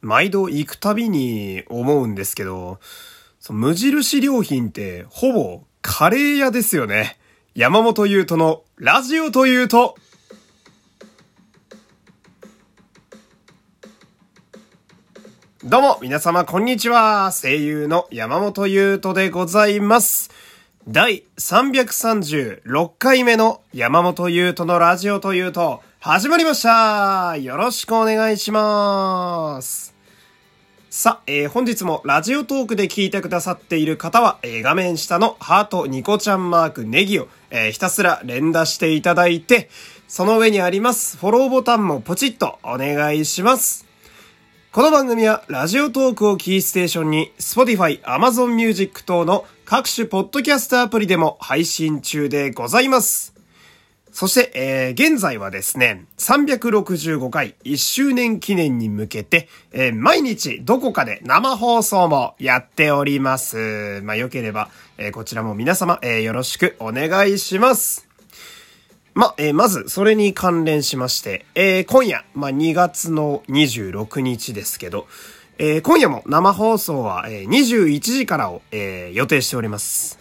毎度行くたびに思うんですけど、無印良品ってほぼカレー屋ですよね。山本優斗のラジオというと、どうも、皆様、こんにちは。声優の山本優斗でございます。第336回目の山本優斗のラジオというと、始まりましたよろしくお願いします。さあ、えー、本日もラジオトークで聞いてくださっている方は、えー、画面下のハートニコちゃんマークネギを、えー、ひたすら連打していただいて、その上にありますフォローボタンもポチッとお願いします。この番組はラジオトークをキーステーションに Spotify、Amazon Music 等の各種ポッドキャストアプリでも配信中でございます。そして、えー、現在はですね、365回1周年記念に向けて、えー、毎日どこかで生放送もやっております。まあ、よければ、えー、こちらも皆様、えー、よろしくお願いします。ま、えー、まず、それに関連しまして、えー、今夜、まあ、2月の26日ですけど、えー、今夜も生放送は、えー、21時からを、えー、予定しております。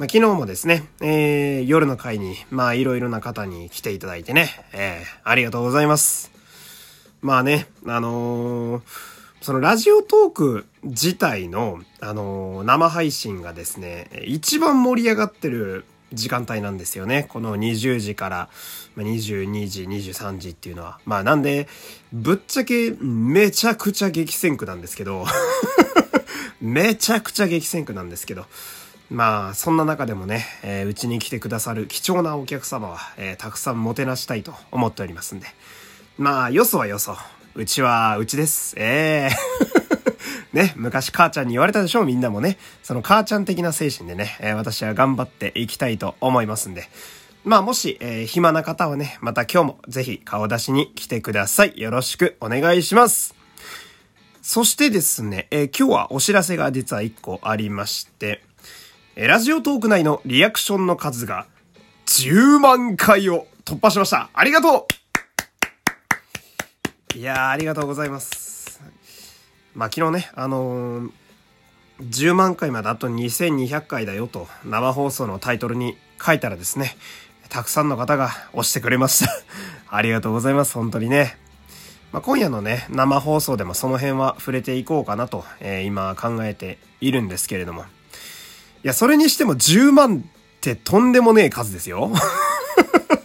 まあ、昨日もですね、えー、夜の会に、まあ、いろいろな方に来ていただいてね、えー、ありがとうございます。まあね、あのー、そのラジオトーク自体の、あのー、生配信がですね、一番盛り上がってる時間帯なんですよね。この20時から22時、23時っていうのは。まあなんで、ぶっちゃけめちゃくちゃ激戦区なんですけどめちゃくちゃ激戦区なんですけど、まあ、そんな中でもね、えー、うちに来てくださる貴重なお客様は、えー、たくさんもてなしたいと思っておりますんで。まあ、よそはよそ。うちはうちです。ええー ね、昔母ちゃんに言われたでしょ？みんなもね。その母ちゃん的な精神でね、えー、私は頑張っていきたいと思いますんで。まあもし、えー、暇な方はね、また今日もぜひ顔出しに来てください。よろしくお願いします。そしてですね、えー、今日はお知らせが実は1個ありまして、ラジオトーク内のリアクションの数が10万回を突破しました。ありがとういやー、ありがとうございます。まあ、昨日ね、あのー、10万回まであと2200回だよと生放送のタイトルに書いたらですね、たくさんの方が押してくれました。ありがとうございます。本当にね。まあ、今夜のね、生放送でもその辺は触れていこうかなと、えー、今考えているんですけれども。いや、それにしても10万ってとんでもねえ数ですよ。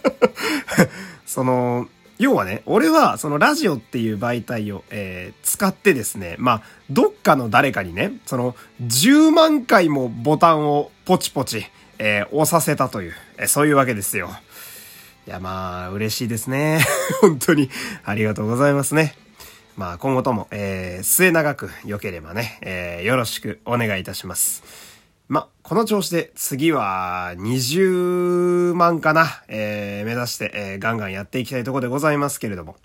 その、要はね、俺はそのラジオっていう媒体を、えー、使ってですね、まあ、どっかの誰かにね、その10万回もボタンをポチポチ、えー、押させたという、えー、そういうわけですよ。いや、まあ、嬉しいですね。本当に、ありがとうございますね。まあ、今後とも、えー、末永く良ければね、えー、よろしくお願いいたします。ま、この調子で次は20万かな、えー、目指して、えー、ガンガンやっていきたいところでございますけれども。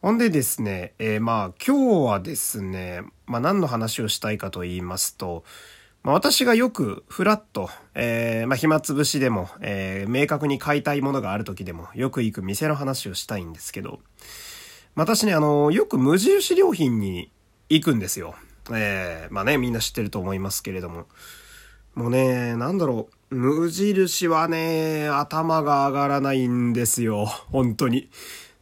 ほんでですね、えー、まあ今日はですね、まあ何の話をしたいかと言いますと、まあ私がよくフラット、えー、まあ暇つぶしでも、えー、明確に買いたいものがある時でもよく行く店の話をしたいんですけど、私ね、あの、よく無印良品に行くんですよ。えー、まあね、みんな知ってると思いますけれども。もうね、なんだろう。無印はね、頭が上がらないんですよ。本当に。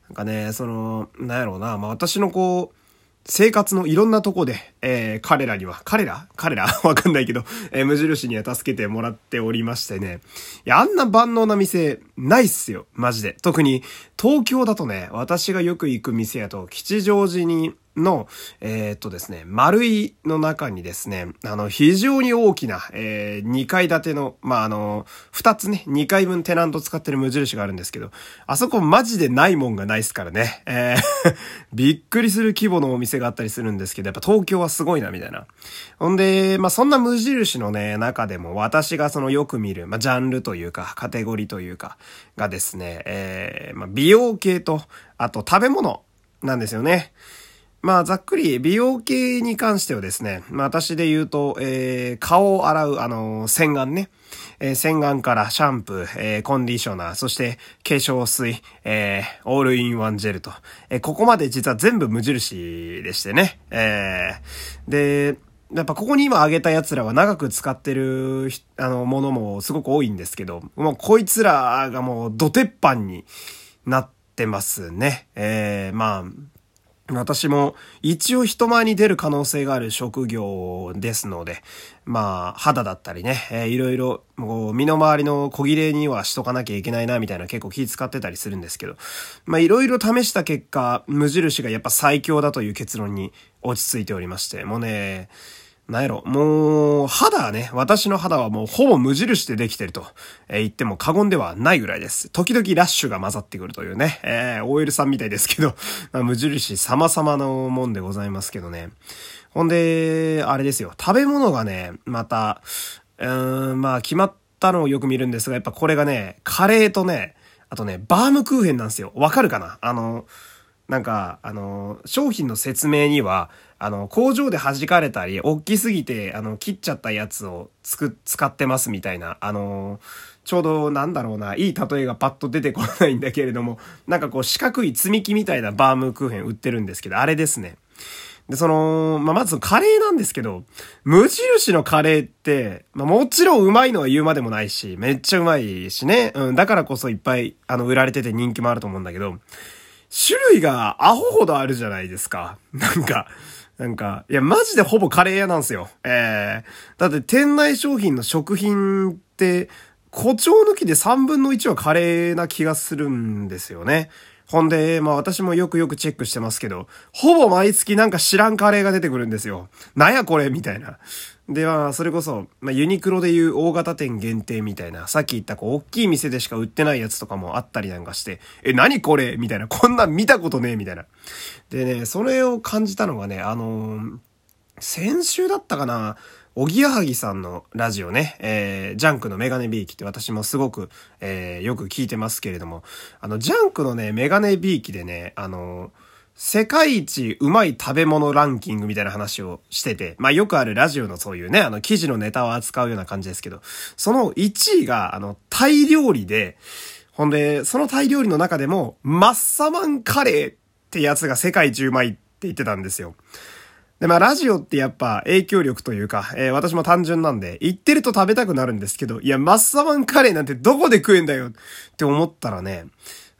なんかね、その、なんやろうな。まあ私のこう、生活のいろんなとこで、えー、彼らには、彼ら？彼ら？わかんないけど、えー、無印には助けてもらっておりましてね。いや、あんな万能な店、ないっすよ。マジで。特に、東京だとね、私がよく行く店やと、吉祥寺にの、えー、っとですね、丸いの中にですね、あの、非常に大きな、えー、2階建ての、まあ、あの、2つね、2階分テナント使ってる無印があるんですけど、あそこマジでないもんがないっすからね。えーびっくりする規模のお店があったりするんですけど、やっぱ東京はすごいな、みたいな。ほんで、まあ、そんな無印のね、中でも私がそのよく見る、まあ、ジャンルというか、カテゴリーというか、がですね、えー、まあ、美容系と、あと食べ物なんですよね。まあ、ざっくり、美容系に関してはですね、まあ、私で言うと、えー、顔を洗う、あのー、洗顔ね。えー、洗顔からシャンプー、えー、コンディショナー、そして化粧水、えー、オールインワンジェルと、えー、ここまで実は全部無印でしてね。えー、で、やっぱここに今挙げた奴らは長く使ってる、あの、ものもすごく多いんですけど、もうこいつらがもうド鉄板になってますね。えー、まあ、私も一応人前に出る可能性がある職業ですので、まあ、肌だったりね、えー、いろいろ、もう身の回りの小切れにはしとかなきゃいけないな、みたいな結構気使ってたりするんですけど、まあいろいろ試した結果、無印がやっぱ最強だという結論に落ち着いておりまして、もうね、なんやろ、もう、肌はね、私の肌はもうほぼ無印でできてると、えー、言っても過言ではないぐらいです。時々ラッシュが混ざってくるというね、えー、OL さんみたいですけど、まあ、無印様々のもんでございますけどね。ほんで、あれですよ、食べ物がね、また、うーん、まあ決まったのをよく見るんですが、やっぱこれがね、カレーとね、あとね、バームクーヘンなんですよ。わかるかな？あの、なんか、あの、商品の説明には、あの、工場で弾かれたり、大きすぎて、あの、切っちゃったやつをつく、使ってますみたいな、あの、ちょうどなんだろうな、いい例えがパッと出てこないんだけれども、なんかこう四角い積み木みたいなバームクーヘン売ってるんですけど、あれですね。で、その、まあ、まずカレーなんですけど、無印のカレーって、まあ、もちろんうまいのは言うまでもないし、めっちゃうまいしね。うん、だからこそいっぱい、あの、売られてて人気もあると思うんだけど、種類がアホほどあるじゃないですか。なんか、なんか、いや、マジでほぼカレー屋なんですよ。ええー、だって店内商品の食品って、誇張抜きで3分の1はカレーな気がするんですよね。ほんで、まあ私もよくよくチェックしてますけど、ほぼ毎月なんか知らんカレーが出てくるんですよ。なんやこれみたいな。では、それこそ、まあ、ユニクロでいう大型店限定みたいな、さっき言ったこう、大きい店でしか売ってないやつとかもあったりなんかして、え、何これ？みたいな、こんなん見たことねえみたいな。でね、それを感じたのがね、あのー、先週だったかなおぎやはぎさんのラジオね、えー、ジャンクのメガネビーキって私もすごく、えー、よく聞いてますけれども、あの、ジャンクのね、メガネビーキでね、あのー世界一うまい食べ物ランキングみたいな話をしてて、まあよくあるラジオのそういうね、あの記事のネタを扱うような感じですけど、その1位が、あの、タイ料理で、ほんで、そのタイ料理の中でも、マッサマンカレーってやつが世界一うまいって言ってたんですよ。で、まあ、ラジオってやっぱ影響力というか、えー、私も単純なんで、言ってると食べたくなるんですけど、いや、マッサマンカレーなんてどこで食えんだよって思ったらね、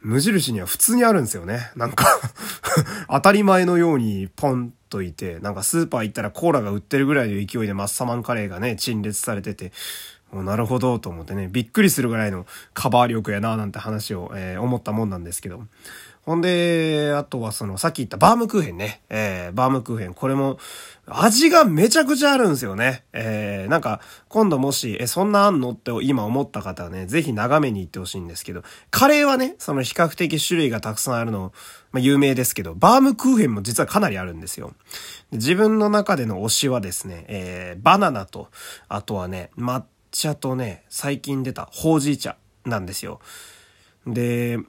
無印には普通にあるんですよね。なんか 当たり前のようにポンといて、なんかスーパー行ったらコーラが売ってるぐらいの勢いでマッサマンカレーがね、陳列されてて、なるほどと思ってね、びっくりするぐらいのカバー力やななんて話を、えー、思ったもんなんですけど。ほんで、あとはその、さっき言ったバームクーヘンね。えー、バームクーヘン。これも、味がめちゃくちゃあるんですよね。えー、なんか、今度もし、え、そんなあんのって今思った方はね、ぜひ眺めに行ってほしいんですけど、カレーはね、その比較的種類がたくさんあるの、まあ、有名ですけど、バームクーヘンも実はかなりあるんですよ。自分の中での推しはですね、えー、バナナと、あとはね、抹茶とね、最近出たほうじ茶なんですよ。で、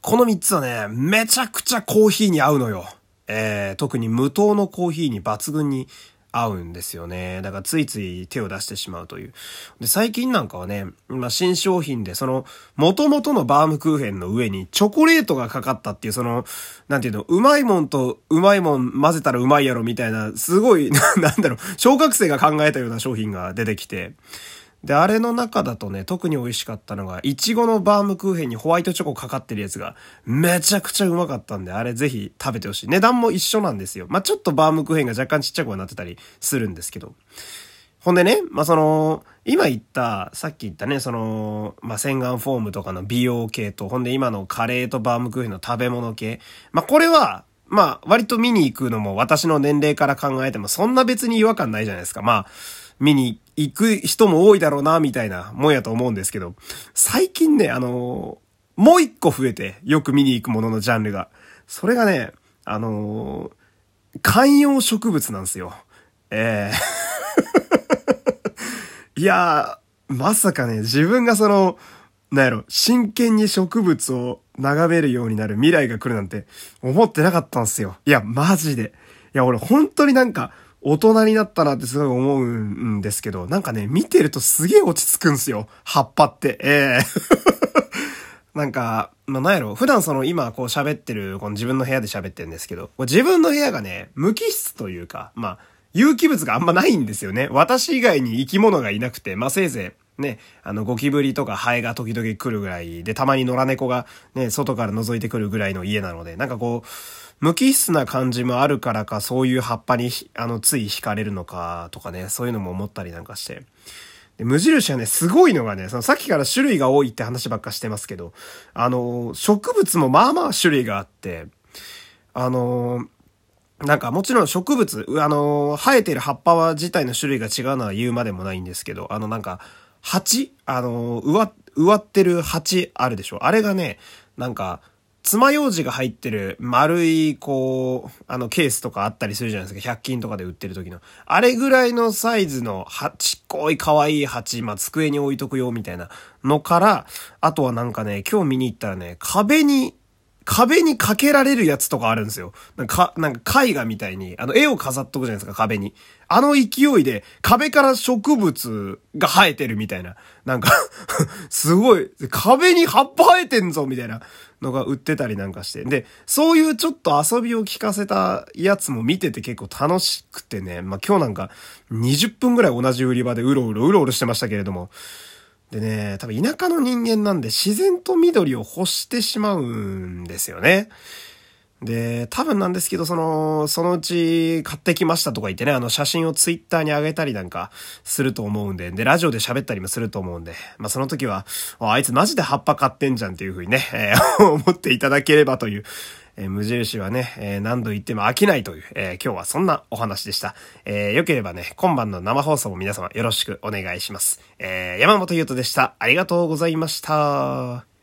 この3つはね、めちゃくちゃコーヒーに合うのよ。えー、特に無糖のコーヒーに抜群に合うんですよね。だからついつい手を出してしまうという。で、最近なんかはね、まあ、新商品で、その、元々のバームクーヘンの上にチョコレートがかかったっていう、その、なんていうの、うまいもんとうまいもん混ぜたらうまいやろみたいな、すごい、なんだろう、小学生が考えたような商品が出てきて、で、あれの中だとね、特に美味しかったのが、いちごのバームクーヘンにホワイトチョコかかってるやつが、めちゃくちゃうまかったんで、あれぜひ食べてほしい。値段も一緒なんですよ。まあ、ちょっとバームクーヘンが若干ちっちゃくはなってたりするんですけど。ほんでね、まあ、その、今言った、さっき言ったね、その、まあ、洗顔フォームとかの美容系と、ほんで今のカレーとバームクーヘンの食べ物系。まあ、これは、まあ、割と見に行くのも私の年齢から考えてもそんな別に違和感ないじゃないですか。まあ、見に行く人も多いだろうな、みたいなもんやと思うんですけど、最近ね、あのー、もう一個増えて、よく見に行くもののジャンルが。それがね、あのー、観葉植物なんですよ。ええー、いやーまさかね、自分がその、なんやろ、真剣に植物を眺めるようになる未来が来るなんて思ってなかったんですよ。いや、マジで。いや、俺本当になんか、大人になったなってすごい思うんですけど、なんかね、見てるとすげえ落ち着くんすよ。葉っぱって。ええー、なんか、まあ、なんやろ、普段その今こう喋ってる、この自分の部屋で喋ってるんですけど、自分の部屋がね、無機質というか、まあ、有機物があんまないんですよね。私以外に生き物がいなくて、まあ、せいぜい、ね、あの、ゴキブリとかハエが時々来るぐらいで、たまに野良猫がね、外から覗いてくるぐらいの家なので、なんかこう、無機質な感じもあるからか、そういう葉っぱに、あの、つい惹かれるのか、とかね、そういうのも思ったりなんかして。で無印はね、すごいのがね、そのさっきから種類が多いって話ばっかしてますけど、あの、植物もまあまあ種類があって、あの、なんかもちろん植物、あの、生えてる葉っぱは自体の種類が違うのは言うまでもないんですけど、あのなんか、鉢あの、植わ、植わってる鉢あるでしょあれがね、なんか、爪楊枝が入ってる丸い、こう、あのケースとかあったりするじゃないですか。100均とかで売ってる時の。あれぐらいのサイズの、は、ちっこい可愛い鉢、まあ、机に置いとくよ、みたいなのから、あとはなんかね、今日見に行ったらね、壁に壁にかけられるやつとかあるんですよ。なんか、なんか絵画みたいに、あの絵を飾っとくじゃないですか、壁に。あの勢いで、壁から植物が生えてるみたいな。なんか すごい、壁に葉っぱ生えてんぞ、みたいなのが売ってたりなんかして。で、そういうちょっと遊びを聞かせたやつも見てて結構楽しくてね。まあ、今日なんか20分ぐらい同じ売り場でうろうろうろうろしてましたけれども。でね、多分田舎の人間なんで自然と緑を欲してしまうんですよね。で、多分なんですけど、その、そのうち買ってきましたとか言ってね、あの写真をツイッターに上げたりなんかすると思うんで、で、ラジオで喋ったりもすると思うんで、まあその時は、あいつマジで葉っぱ買ってんじゃんっていう風にね、えー、思っていただければという、え、無印はね、え、何度言っても飽きないという、え、今日はそんなお話でした。えー、よければね、今晩の生放送も皆様よろしくお願いします。え、山本優斗でした。ありがとうございました。